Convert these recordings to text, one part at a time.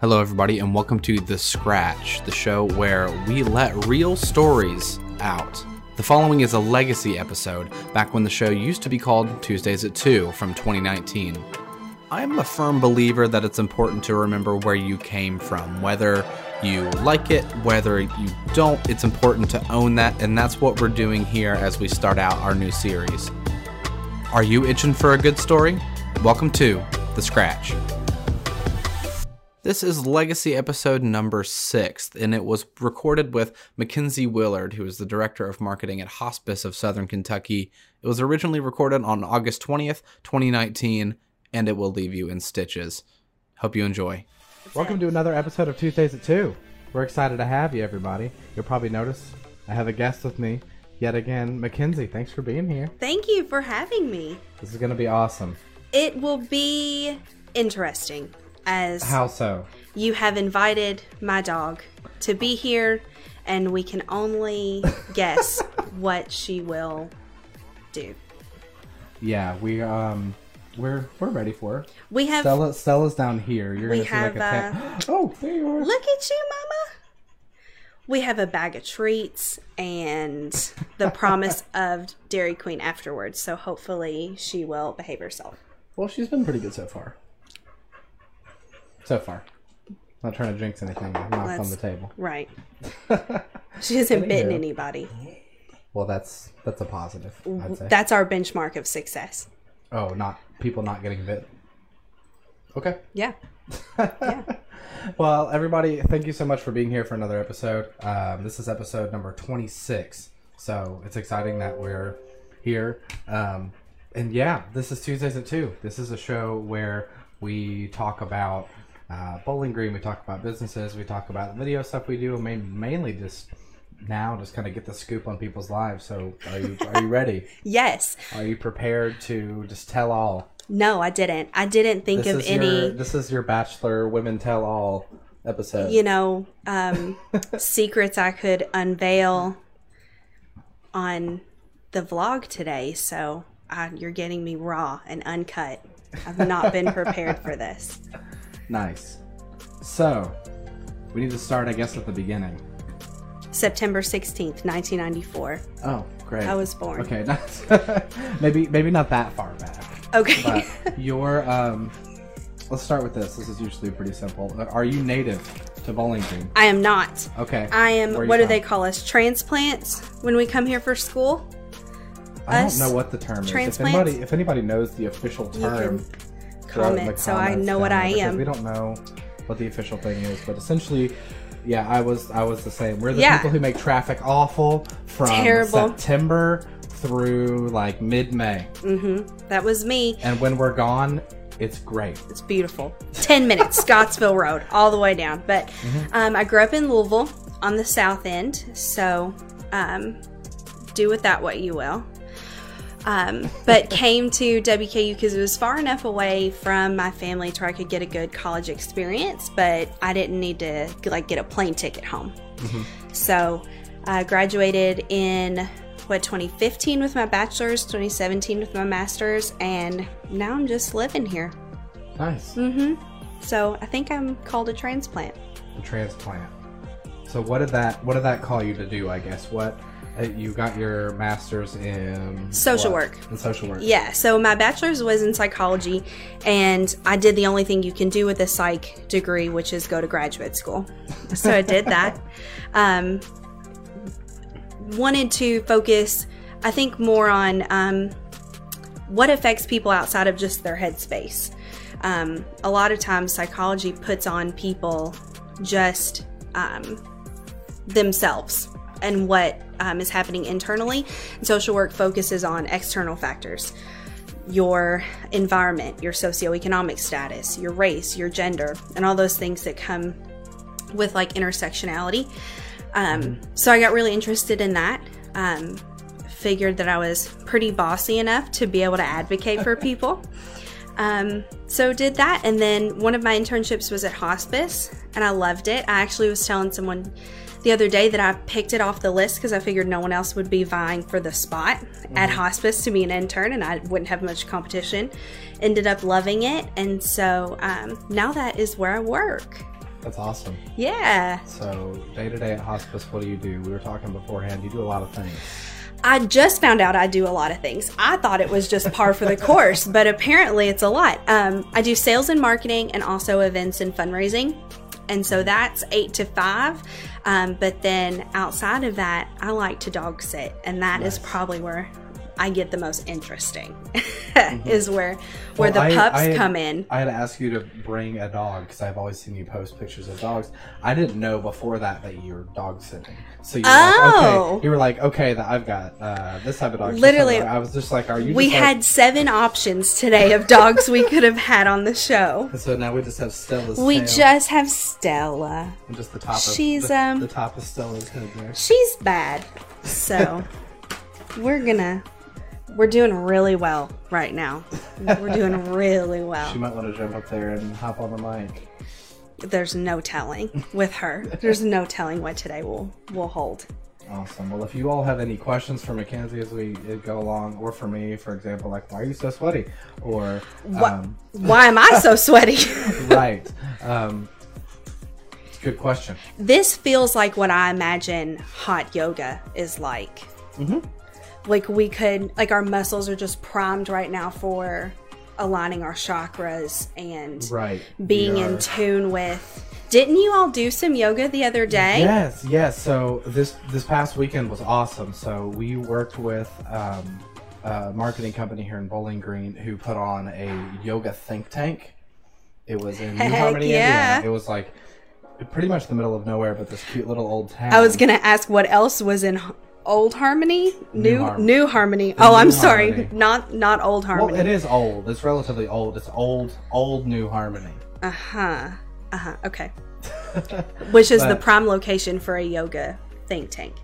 Hello, everybody, and welcome to The Scratch, the show where we let real stories out. The following is a legacy episode, back when the show used to be called Tuesdays at 2 from 2019. I'm a firm believer that it's important to remember where you came from, whether you like it, whether you don't, it's important to own that, and that's what we're doing here as we start out our new series. Are you itching for a good story? Welcome to The Scratch. This is Legacy episode number six, and it was recorded with McKinze Willard, who is the director of marketing at Hospice of Southern Kentucky. It was originally recorded on August 20th, 2019, and it will leave you in stitches. Hope you enjoy. Welcome to another episode of Tuesdays at 2. We're excited to have you, everybody. You'll probably notice I have a guest with me yet again. McKinze, thanks for being here. Thank you for having me. This is going to be awesome. It will be interesting as How so? you have invited my dog to be here, and we can only guess what she will do. Yeah, we um we're we're ready for her. We have Stella Stella's down here. You're We gonna see like a have, uh. Oh, there you are. look at you, Mama. We have a bag of treats and the promise of Dairy Queen afterwards. So hopefully she will behave herself. Well, she's been pretty good so far. So far. Not trying to jinx anything. Knocked on the table. Right. She hasn't bitten anybody. Well, that's that's a positive. I'd say. That's our benchmark of success. oh, not people not getting bit. Okay. Yeah. Well, everybody, thank you so much for being here for another episode. Um, this is episode number 26. So it's exciting that we're here. Um, and yeah, this is Tuesdays at 2. This is a show where we talk about uh, Bowling Green, we talk about businesses, we talk about video stuff we do, and main, mainly just now just kind of get the scoop on people's lives. So are you, are you ready? Yes. Are you prepared to just tell all? No, I didn't. I didn't think This of any, your, this is your Bachelor Women Tell All episode. you know, um, secrets I could unveil on the vlog today. So uh, you're getting me raw and uncut. I've not been prepared for this. Nice. So, we need to start, I guess, at the beginning. September 16th, 1994. Oh, great. I was born. Okay, maybe maybe not that far back, Okay. but your um. Let's start with this. This is usually pretty simple. Are you native to Bowling Green? I am not. Okay. I am, Where are you what do they call us? Transplants when we come here for school? I us don't know what the term is. If transplants? anybody, if anybody knows the official term, throw it the so I know what I am. We don't know what the official thing is, but essentially, yeah, I was I was the same. We're the Yeah. people who make traffic awful from Terrible. September through like mid May, That was me. and when we're gone, it's great. It's beautiful. 10 minutes, Scottsville Road, all the way down. But um, I grew up in Louisville on the south end. So um, do with that what you will. Um, but came to WKU because it was far enough away from my family to where I could get a good college experience, but I didn't need to like get a plane ticket home. So I graduated in what 2015 with my bachelor's, 2017 with my master's, and now I'm just living here. Nice. Mm-hmm. So I think I'm called a transplant. A transplant. So what did that what did that call you to do? I guess what uh, you got your master's in Social what? work. In social work. Yeah, so my bachelor's was in psychology, and I did the only thing you can do with a psych degree, which is go to graduate school. So I did that. Um, wanted to focus, I think, more on um, what affects people outside of just their headspace. Um, a lot of times, psychology puts on people just um, themselves and what um, is happening internally. And social work focuses on external factors your environment, your socioeconomic status, your race, your gender, and all those things that come with like intersectionality. Um, so I got really interested in that. Um, figured that I was pretty bossy enough to be able to advocate for people. Um, so did that, and then one of my internships was at hospice, and I loved it. I actually was telling someone the other day that I picked it off the list because I figured no one else would be vying for the spot at hospice to be an intern, and I wouldn't have much competition. Ended up loving it, and so um, now that is where I work. That's awesome. Yeah. So day to day at hospice, what do you do? We were talking beforehand. You do a lot of things. I just found out I do a lot of things. I thought it was just par for the course, but apparently it's a lot. Um, I do sales and marketing and also events and fundraising. And so that's eight to five. Um, but then outside of that, I like to dog sit. And that is Nice. probably where I get the most interesting, is where where Mm-hmm. Well, the I- pups I had- come in. I had to ask you to bring a dog because I've always seen you post pictures of dogs. I didn't know before that that you were dog sitting. So you were like, Oh. okay. You were like, okay, that I've got uh, this type of dog. of Literally. I was just like, are you? We just like- had seven options today of dogs we could have had on the show. So now we just have Stella's. We tail just have Stella. and just the top. Of, she's, the, um, the top of Stella's head there. She's bad. So we're gonna we're doing really well right now. We're doing really well. She might want to jump up there and hop on the mic. There's no telling with her. There's no telling what today will will hold. Awesome. Well, if you all have any questions for McKinze as we uh, go along, or for me, for example, like why are you so sweaty, or um, Why am I so sweaty? right, um, good question. this feels like what I imagine hot yoga is like. Mhm. Like we could, like our muscles are just primed right now for aligning our chakras and Right. being in tune with. Didn't you all do some yoga the other day? Yes, yes. So this this past weekend was awesome. So we worked with um, a marketing company here in Bowling Green who put on a yoga think tank. It was in New Harmony, yeah. Indiana. It was like pretty much the middle of nowhere, but this cute little old town. I was gonna ask what else was in Old Harmony, New Harmony. New Harmony. oh, I'm sorry, Harmony. not not Old harmony. Well, it is old. It's relatively old. It's old, old New Harmony. Uh huh. Uh huh. Okay. Which is the prime location for a yoga think tank.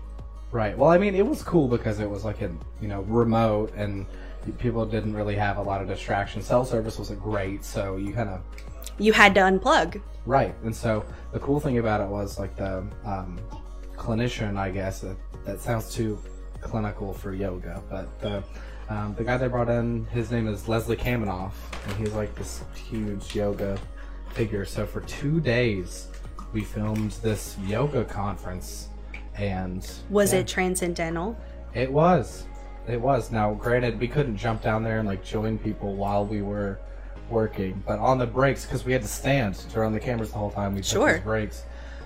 Right. Well, I mean, it was cool because it was like a you know remote and people didn't really have a lot of distractions. Cell service wasn't great, so you kind of You had to unplug. right. And so the cool thing about it was like the um, clinician, I guess that, that sounds too clinical for yoga, but the um, the guy they brought in, his name is Leslie Kaminoff, and he's like this huge yoga figure. So for two days, we filmed this yoga conference, and Was yeah. it transcendental? It was. It was. Now, granted, we couldn't jump down there and like join people while we were working, but on the breaks, because we had to stand to run the cameras the whole time, we took Sure. these breaks.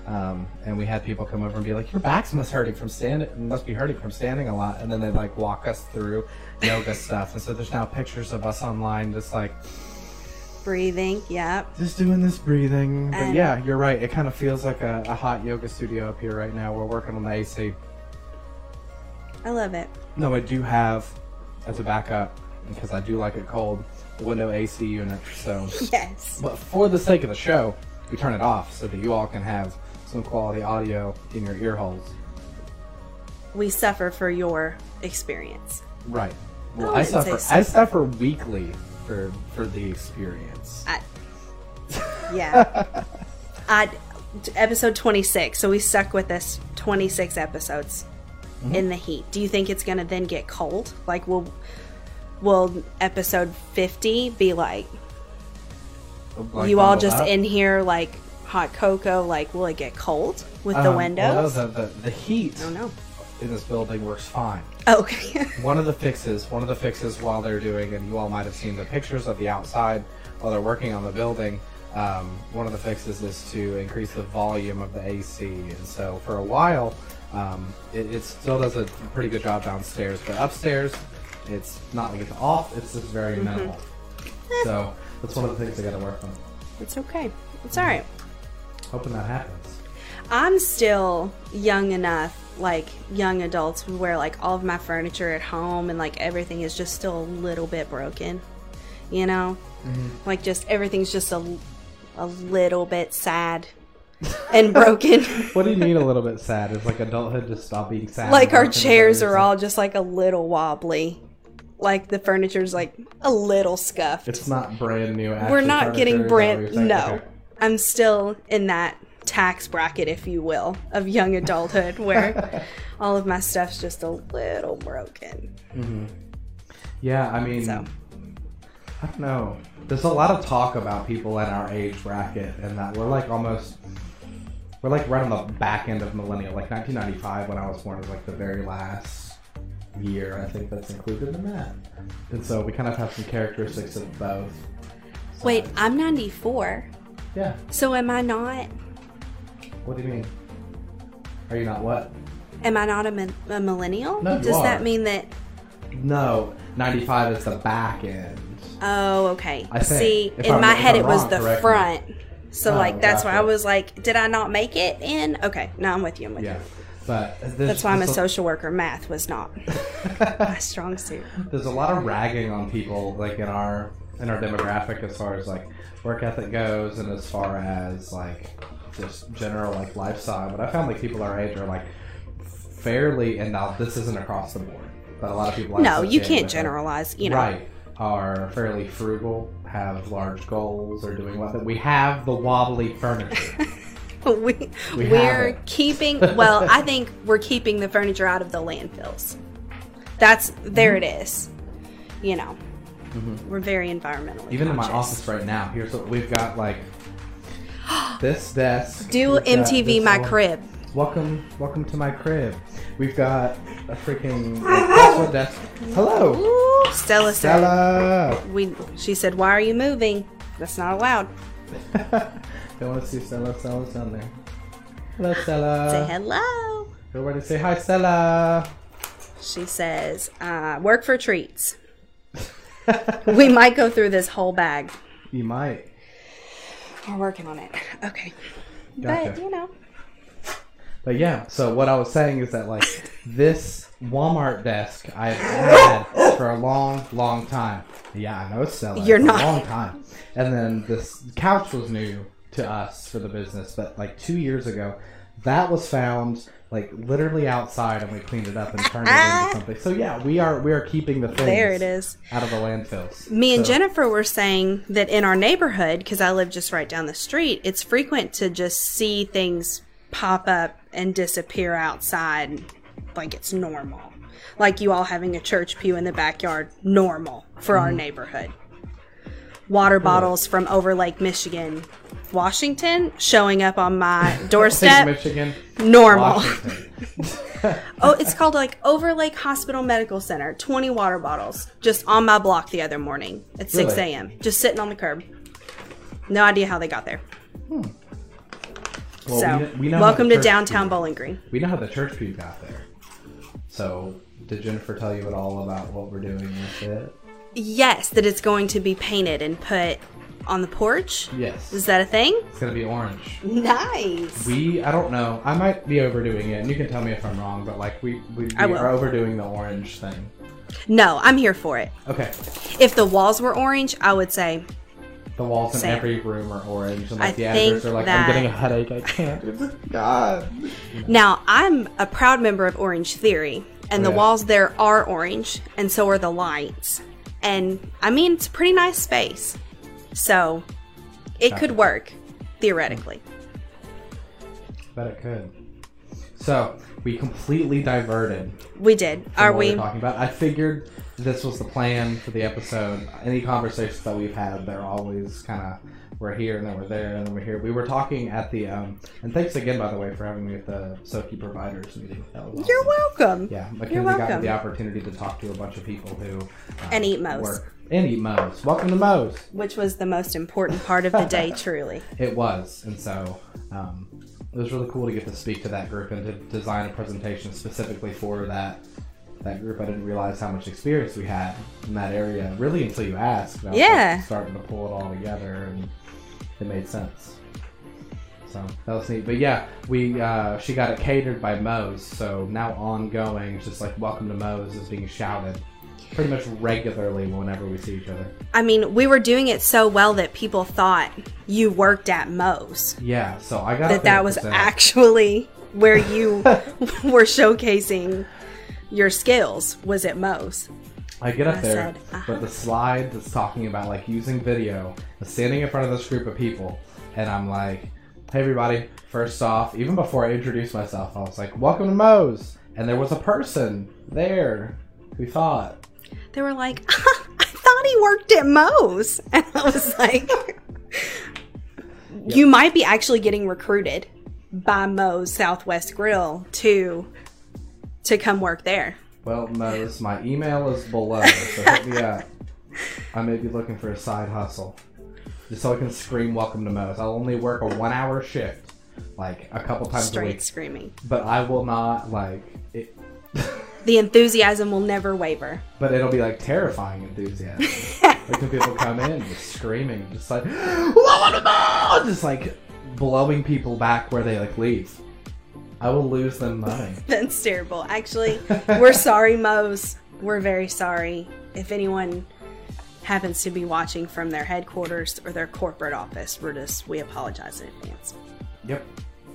Um, and we had people come over and be like, "Your back's must hurting from standing, must be hurting from standing a lot." And then they'd like walk us through yoga stuff. And so there's now pictures of us online, just like Breathing. Yep. just doing this breathing. But And- yeah, you're right. It kind of feels like a, a hot yoga studio up here right now. We're working on the AC. I love it. No, I do have as a backup because I do like it cold. The window AC unit. So, Yes. but for the sake of the show, we turn it off so that you all can have some quality audio in your ear holes. We suffer for your experience. Right. Well, I I suffer. I suffer weekly for for the experience. I, yeah. I episode 26. So we stuck with this 26 episodes Mm-hmm. in the heat. Do you think it's going to then get cold? Like will will episode 50 be like Like, you all just up. in here like hot cocoa like will it get cold with the Um, well, windows? no, the, the, the heat I don't know. in this building works fine. Okay. One of the fixes, one of the fixes while they're doing, and you all might have seen the pictures of the outside while they're working on the building. Um, one of the fixes is to increase the volume of the AC, and so for a while, um, it, it still does a pretty good job downstairs, but upstairs, it's not like it's off; it's just very minimal. So that's one of the things they got to work on. it's okay. It's all right. Hoping that happens. I'm still young enough, like young adults, where like all of my furniture at home and like everything is just still a little bit broken. You know, mm-hmm. like just everything's just a, a little bit sad and broken. What do you mean a little bit sad? Is like adulthood just stop being sad? like our broken? Is that chairs you're all just like a little wobbly. Like the furniture's like a little scuffed. It's not brand new. We're not getting is that what brand. No, Okay. I'm still in that tax bracket, if you will, of young adulthood, where all of my stuff's just a little broken. Mm-hmm. Yeah, I mean, So. I don't know. There's a lot of talk about people in our age bracket, and that we're like almost we're like right on the back end of millennial. Like 1995 when I was born is like the very last year I think that's included in that. And so we kind of have some characteristics of both. Wait, I'm 94. Yeah. So am I not? What do you mean? Are you not what? Am I not a, mi- a millennial? No, you Does that mean that? No, 95 is the back end. Oh, okay. I think. See, If in I'm- my if head I'm it was wrong, the correct me. front. So Oh, like that's why I gotcha. was like, did I not make it in? Okay, no, I'm with you. I'm with Yeah. you. But there's, That's why I'm a there's social worker. Math was not my strong suit. there's a lot of ragging on people like in our in our demographic as far as like work ethic goes and as far as like just general like lifestyle but i found like people our age are like fairly and now this isn't across the board but a lot of people No, you can't generalize. You know, right are fairly frugal have large goals are doing well we have the wobbly furniture we, we we're keeping. Well, I think we're keeping the furniture out of the landfills. That's there. Mm-hmm. It is. You know, we're very environmentally. Mm-hmm. even in my office right now here's what we've got like this desk Do MTV my whole- crib. Welcome, welcome to my crib. We've got a freaking what desk. Hello, Ooh, Stella said. Stella. We. She said, "Why are you moving? That's not allowed." Don't want to see Stella. Stella's down there. Hello, Stella. Say hello. Everybody say hi, Stella. She says, uh, "Work for treats." We might go through this whole bag. You might. We're working on it. Okay. Gotcha. But you know, But yeah, so what I was saying is that like this Walmart desk I've had for a long, long time. Yeah, I know it's Stella. You're It's not- a long time. And then this couch was new to us for the business, but like two years ago, that was found like literally outside, and we cleaned it up and turned it into something. So yeah, we are we are keeping the things there it is. out of the landfills. Me and So- Jennifer were saying that in our neighborhood, because I live just right down the street, it's frequent to just see things pop up and disappear outside like it's normal. Like you all having a church pew in the backyard, normal for Mm-hmm. our neighborhood. Water bottles from over Lake Michigan, Washington, showing up on my doorstep, Michigan, normal. Oh, it's called like Overlake Hospital Medical Center. 20 water bottles just on my block the other morning at 6 Really? a.m. Just sitting on the curb. No idea how they got there. Hmm. Well, so, we we know welcome to downtown pew- Bowling Green. We know how the church pew got there. So, did Jennifer tell you at all about what we're doing with it? Yes, that it's going to be painted and put on the porch. Yes. Is that a thing? It's gonna be orange. Nice. We, I don't know. I might be overdoing it, and you can tell me if I'm wrong. But like, we we, we are overdoing the orange thing. No, I'm here for it. Okay, If the walls were orange, I would say the walls in Same. every room are orange, and like I the editors think are like, that- "I'm getting a headache. I can't." It's- God. Now, I'm a proud member of Orangetheory, and the oh, Yeah. walls there are orange, and so are the lights. And I mean, it's a pretty nice space. So it could work, theoretically. Bet it could. So we completely diverted. We did. Are we? Talking about. I figured this was the plan for the episode. Any conversations that we've had, they're always kind of we're here and then we're there and then we're here. We were talking at the um, and thanks again by the way for having me at the SOKY providers meeting. Was You're welcome. Yeah, McKinze You're got the opportunity to talk to a bunch of people who um, And eat most. work- and eat Moe's. Welcome to Moe's. Which was the most important part of the day, truly. It was, and so um, it was really cool to get to speak to that group and to design a presentation specifically for that that group. I didn't realize how much experience we had in that area, really, until you asked. Was, like, Yeah. starting to pull it all together, and it made sense. So that was neat. But yeah, we uh, she got it catered by Moe's, so now ongoing, it's just like "Welcome to Moe's" is being shouted pretty much regularly whenever we see each other. I mean, we were doing it so well that people thought you worked at Moe's. Yeah, so I got That that was actually where you were showcasing your skills was at Moe's. I get up I there, said, uh-huh. but the slide that's talking about like using video, standing in front of this group of people, and I'm like, "Hey, everybody! First off, even before I introduced myself, I was like, "Welcome to Moe's," and there was a person there who thought, They were like, I thought he worked at Moe's. And I was like, You might be actually getting recruited. by Moe's Southwest Grill to to come work there. Well, Moe's, my email is below, so hit me up. I may be looking for a side hustle. Just so I can scream welcome to Moe's. I'll only work a one hour shift, like a couple times a Straight week. screaming. But I will not like it The enthusiasm will never waver. but it'll be like terrifying enthusiasm. like when people come in just screaming, just like welcome to Moe's! just like blowing people back where they like leave. I will lose them money. That's terrible. Actually, we're sorry, Moe's. We're very sorry. If anyone happens to be watching from their headquarters or their corporate office, we're just we apologize in advance. Yep.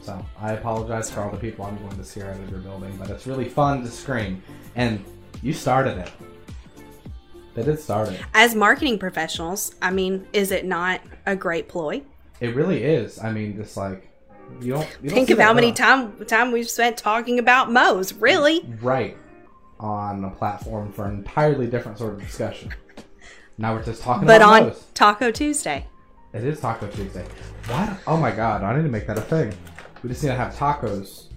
So I apologize for all the people I'm going to scare out of your building, but it's really fun to scream. And you started it. They did start it. As marketing professionals, I mean, is it not a great ploy? It really is. I mean, just like you don't you don't Think of how many time time we've spent talking about Moe's. Really? right on a platform for an entirely different sort of discussion. Now we're just talking But about on. Taco Tuesday. It is Taco Tuesday. What? Oh my god! I need to make that a thing. We just need to have tacos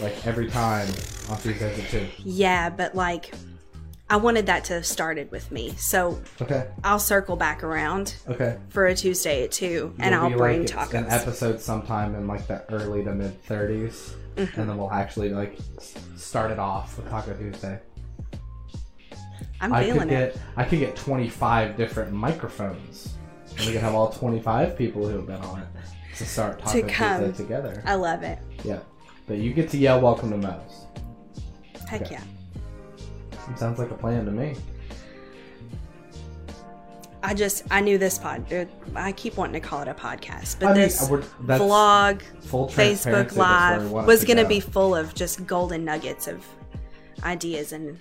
like every time on Tuesdays at two. Yeah, but like I wanted that to have started with me. So Okay. I'll circle back around Okay. for a Tuesday at 2 and It'll I'll bring like tacos. An episode sometime in like the early to mid 30s, Mm-hmm. and then we'll actually like start it off with Taco Tuesday. I'm I could feeling it. get I could get 25 different microphones, and we could have all 25 people who have been on it to start Taco come. Tuesday together. I love it. Yeah, but you get to yell "Welcome to Moe's." Heck Okay. yeah. It sounds like a plan to me. I just I knew this pod. uh, I keep wanting to call it a podcast, but I mean, this we're- that's vlog, full Facebook that's where Live want it was to going to go. be full of just golden nuggets of ideas and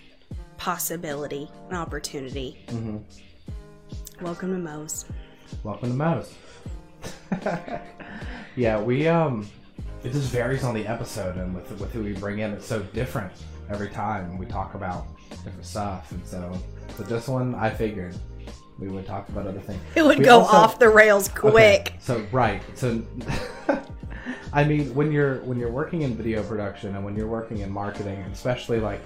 possibility and opportunity. Mm-hmm. Welcome to Moe's. Welcome to Moe's. yeah, we um, it just varies on the episode and with with who we bring in. It's so different every time we talk about different stuff, and so But this one, I figured we would talk about other things. It would We go also- off the rails Okay, quick. So right, so I mean, when you're when you're working in video production and when you're working in marketing, especially like,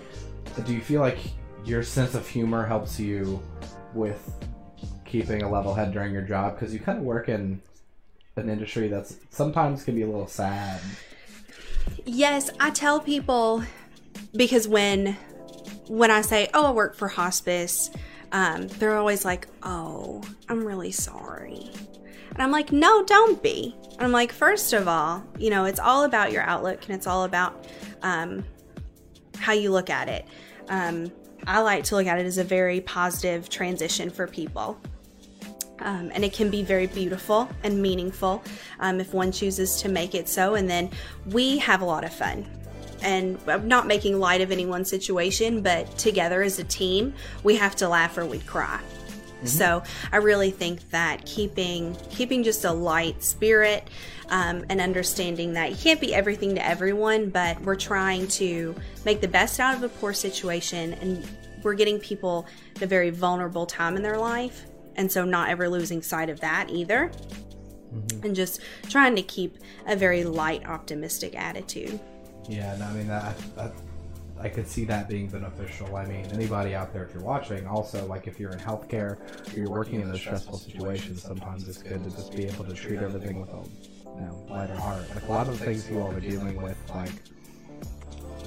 do you feel like your sense of humor helps you with keeping a level head during your job? Because you kind of work in an industry that's sometimes can be a little sad. Yes, I tell people because when when I say, "Oh, I work for hospice," um, they're always like, "Oh, I'm really sorry," and I'm like, "No, don't be." And I'm like, first of all, you know, it's all about your outlook and it's all about um, how you look at it. Um, I like to look at it as a very positive transition for people. Um, and it can be very beautiful and meaningful um, if one chooses to make it so. And then we have a lot of fun. And I'm not making light of anyone's situation, but together as a team, we have to laugh or we cry. So I really think that keeping keeping just a light spirit um, and understanding that you can't be everything to everyone, but we're trying to make the best out of a poor situation, and we're getting people at a very vulnerable time in their life, and so not ever losing sight of that either, and just trying to keep a very light, optimistic attitude. Yeah, and I mean that, that I could see that being beneficial. I mean, anybody out there if you're watching, also like if you're in healthcare or you're working in a stressful situation, sometimes it's good to just be able to treat everything with a you know, lighter heart. Like a lot of the things you all are dealing with, like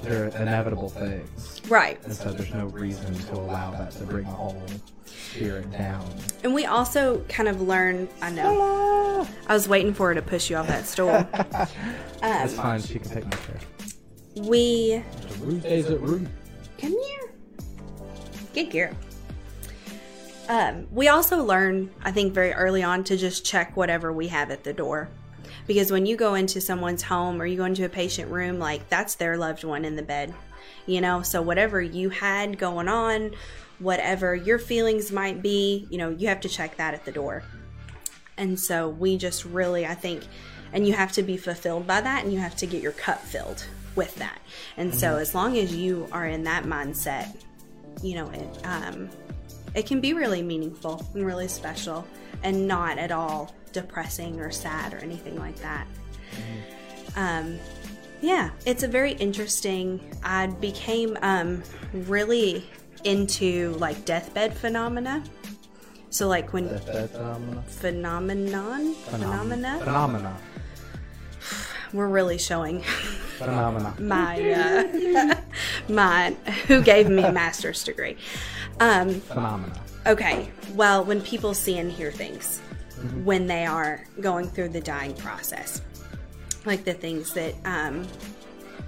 they're inevitable things, Right. and so there's no reason to allow that to bring the whole spirit down. And we also kind of learn. I know. I was waiting for her to push you off that stool. Um, That's fine. She can take my chair. We days at Rude. Come here. Get gear. Um, we also learn, I think, very early on to just check whatever we have at the door. Because when you go into someone's home or you go into a patient room, like that's their loved one in the bed, you know? So whatever you had going on, whatever your feelings might be, you know, you have to check that at the door. And so we just really, I think, and you have to be fulfilled by that and you have to get your cup filled with that. And so as long as you are in that mindset, you know, it, um, it can be really meaningful and really special and not at all depressing or sad or anything like that. um, yeah, it's a very interesting. I became um, really into like deathbed phenomena. So like when Phenomena. phenomenon phenomena, Phenomena. We're really showing Phenomena. my uh, my who gave me a master's degree. Um, Phenomena. Okay. Well, when people see and hear things when they are going through the dying process, like the things that, um,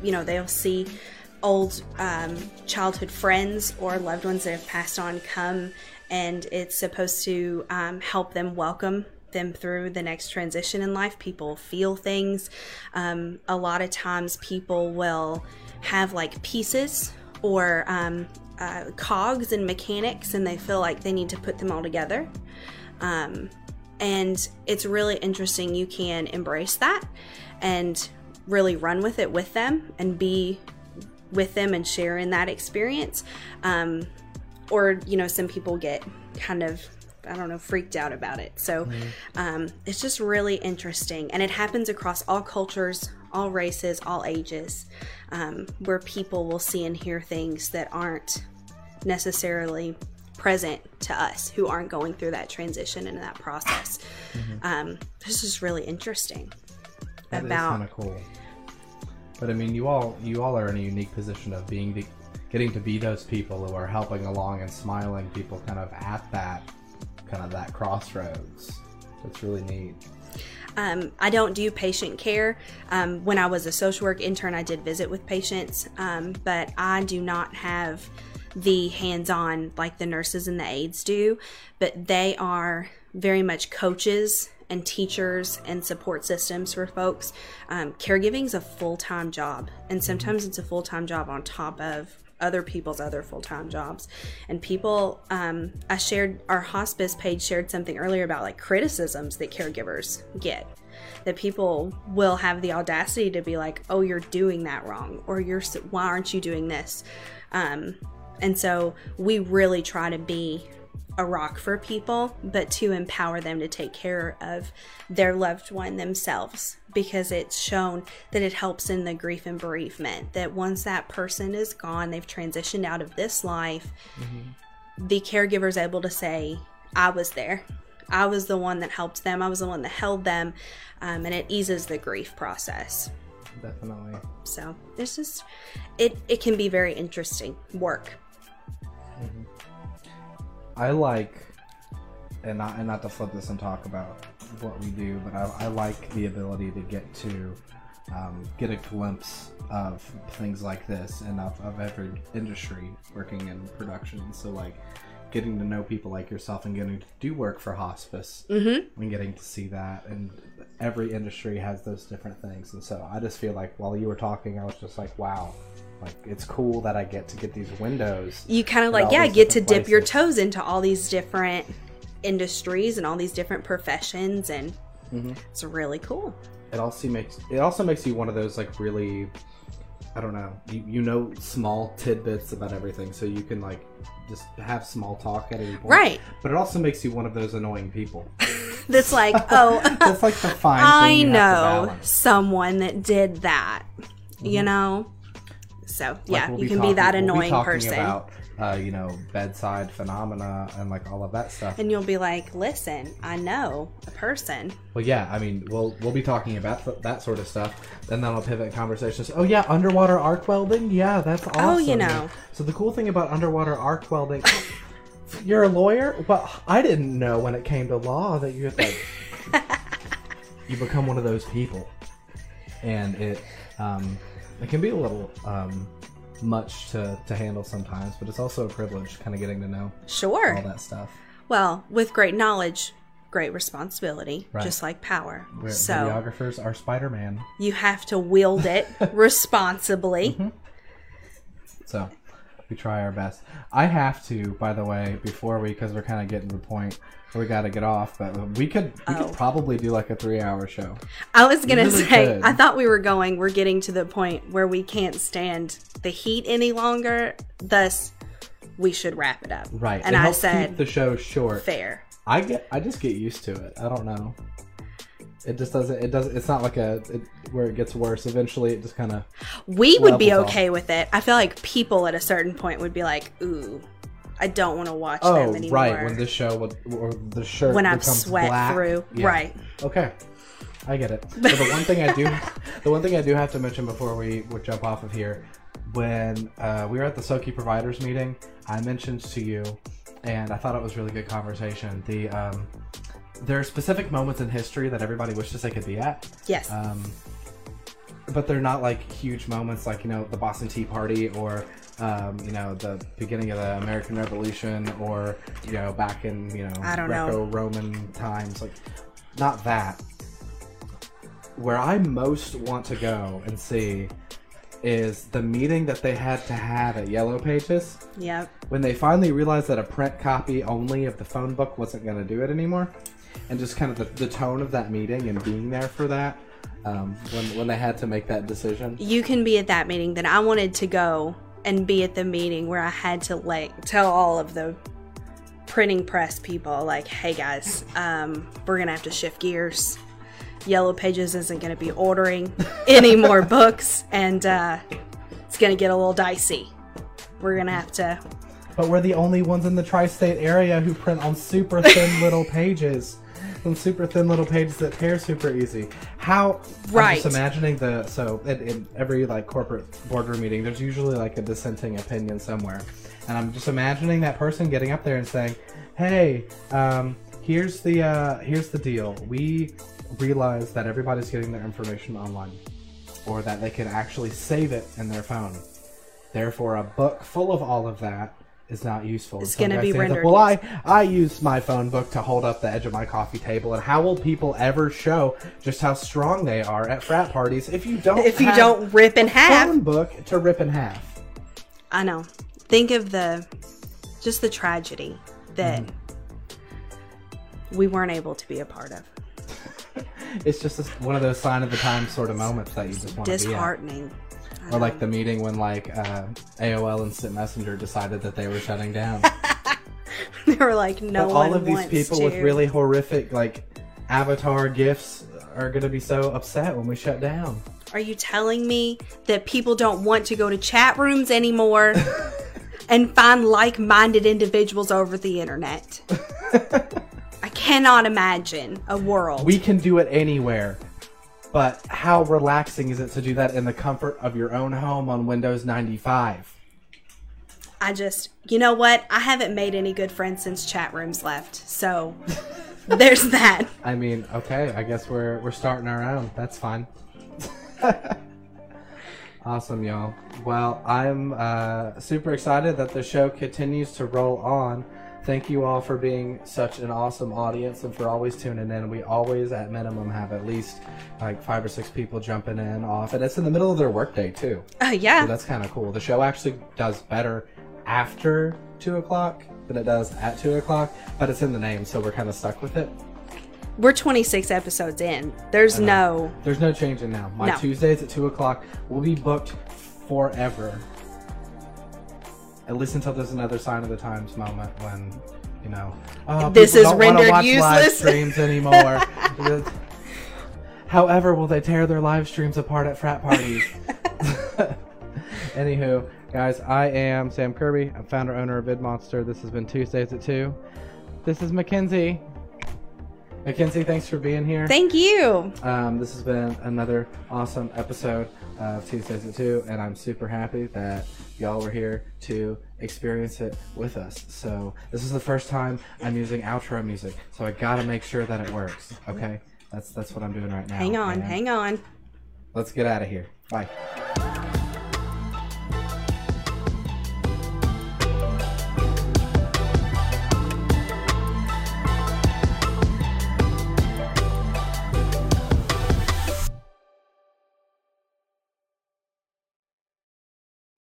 you know, they'll see old um, childhood friends or loved ones that have passed on come, and it's supposed to um, help them welcome them through the next transition in life. People feel things. Um, a lot of times, people will have like pieces or um, uh, cogs and mechanics, and they feel like they need to put them all together. Um, and it's really interesting. You can embrace that and really run with it with them and be with them and share in that experience. Um, or, you know, some people get kind of, I don't know, freaked out about it. So um, it's just really interesting. And it happens across all cultures, all races, all ages, um, where people will see and hear things that aren't necessarily present to us who aren't going through that transition and that process. Um, this is really interesting That is about kind of cool. But I mean, you all you all are in a unique position of being the, getting to be those people who are helping along and smiling people kind of at that kind of that crossroads. That's really neat. Um, I don't do patient care. Um, when I was a social work intern, I did visit with patients, um, but I do not have the hands on like the nurses and the aides do. But they are very much coaches and teachers and support systems for folks. Um, caregiving is a full time job, and sometimes it's a full time job on top of other people's other full-time jobs. And people um, i shared our hospice page shared something earlier about like criticisms that caregivers get that people will have the audacity to be like oh you're doing that wrong or you're why aren't you doing this? Um, and so we really try to be a rock for people but to empower them to take care of their loved one themselves because it's shown that it helps in the grief and bereavement that once that person is gone they've transitioned out of this life the caregiver is able to say i was there. I was the one that helped them. I was the one that held them um, and it eases the grief process. Definitely. so it's just it it can be very interesting work I like, and not and not to flip this and talk about what we do, but I, I like the ability to get to um, get a glimpse of things like this and of, of every industry working in production. So like getting to know people like yourself and getting to do work for hospice mm-hmm. and getting to see that and every industry has those different things and so i just feel like while you were talking i was just like wow like it's cool that i get to get these windows you kind of like yeah get to different dip your toes into all these different industries and all these different professions and Mm-hmm. it's really cool. It also makes it also makes you one of those like really i don't know you, you know small tidbits about everything so you can like just have small talk at any point. Right. but it also makes you one of those annoying people. That's like oh that's like the fine thing i you have to know someone that did that you know so Like, yeah we'll you be can be talking- that we'll be annoying talking person about uh, you know bedside phenomena and like all of that stuff and you'll be like listen i know a person Well, yeah, I mean, we'll we'll be talking about th- that sort of stuff. Then that'll pivot conversations. Oh yeah, underwater arc welding. Yeah, that's awesome. Oh, you know. So the cool thing about underwater arc welding, you're a lawyer. Well, I didn't know when it came to law that you like you become one of those people, and it um, it can be a little um, much to to handle sometimes, but it's also a privilege, kind of getting to know sure all that stuff. well with great knowledge great responsibility Right. just like power We're, so videographers are Spider Man. you have to wield it responsibly Mm-hmm. So we try our best. I have to, by the way, before we, because we're kind of getting to the point where we got to get off, but we could we Oh. could probably do like a three hour show. I was gonna really say, could. I thought we were going. We're getting to the point where we can't stand the heat any longer. Thus, we should wrap it up. Right. And it I said, keep the show short. fair. I get I just get used to it. I don't know. It just doesn't. It doesn't. It's not like a it, where it gets worse. Eventually, it just kind of. We would be Levels off. okay with it. I feel like people at a certain point would be like, "Ooh, I don't want to watch Oh, them anymore." right. When this show would, or the shirt When I've becomes sweat black. through, Yeah. right? Okay, I get it. But the one thing I do, the one thing I do have to mention before we would jump off of here, when uh, we were at the SOKY providers meeting, I mentioned to you, and I thought it was really good conversation. The um, there are specific moments in history that everybody wishes they could be at. Yes. Um, but they're not like huge moments like you know the Boston Tea Party or um, you know the beginning of the American Revolution or you know back in you know. Greco-Roman times like not that. Where I most want to go and see is the meeting that they had to have at Yellow Pages yep. when they finally realized that a print copy only of the phone book wasn't going to do it anymore, and just kind of the, the tone of that meeting and being there for that um, when when they had to make that decision. You can be at that meeting. Then I wanted to go and be at the meeting where I had to like tell all of the printing press people, like, "Hey guys, um, we're gonna have to shift gears. Yellow Pages isn't gonna be ordering any more books, and uh, it's gonna get a little dicey. We're gonna have to." But we're the only ones in the tri-state area who print on super thin little pages. Super thin little pages that tear super easy. How? I'm Right. just imagining the so in, in every like corporate boardroom meeting, there's usually like a dissenting opinion somewhere, and I'm just imagining that person getting up there and saying, "Hey, um, here's the uh, here's the deal. We realize that everybody's getting their information online, or that they can actually save it in their phone. Therefore, a book full of all of that." Is not useful. It's gonna be stands up, rendered Well, I I use my phone book to hold up the edge of my coffee table, and how will people ever show just how strong they are at frat parties if you don't If you don't rip in half, phone book to rip in half? I know. Think of the just the tragedy that mm-hmm. we weren't able to be a part of. It's just one of those sign of the time sort of moments that you just want to be. Disheartening. Or like the meeting when like uh, AOL Instant Messenger decided that they were shutting down. they were like, no But one all of these people to. with really horrific like avatar gifts are going to be so upset when we shut down. Are you telling me that people don't want to go to chat rooms anymore and find like-minded individuals over the internet? I cannot imagine a world. We can do it anywhere. But how relaxing is it to do that in the comfort of your own home on Windows 95? I just, you know what? I haven't made any good friends since chat rooms left. So there's that. I mean, okay, I guess we're we're starting our own. That's fine. awesome, y'all. Well, I'm uh, super excited that the show continues to roll on. Thank you all for being such an awesome audience and for always tuning in. We always, at minimum, have at least like five or six people jumping in off, and it's in the middle of their workday too. Uh, So yeah. that's kind of cool. The show actually does better after two o'clock than it does at two o'clock, but it's in the name, so we're kind of stuck with it. We're 26 episodes in. There's no. There's no changing now. My No. Tuesdays at two o'clock will be booked forever. At least until there's another sign of the times moment when, you know, oh, This is rendered watch live useless. streams anymore. However, will they tear their live streams apart at frat parties? Anywho, guys, I am Sam Kirby. I'm founder owner of VidMonster. This has been Tuesdays at two. This is McKinze. McKinze, thanks for being here. Thank you. Um, this has been another awesome episode of Tuesdays at 2, and I'm super happy that y'all were here to experience it with us. So, this is the first time I'm using outro music, so I gotta make sure that it works, okay? That's, that's what I'm doing right now. Hang on. and Hang on. Let's get out of here. Bye.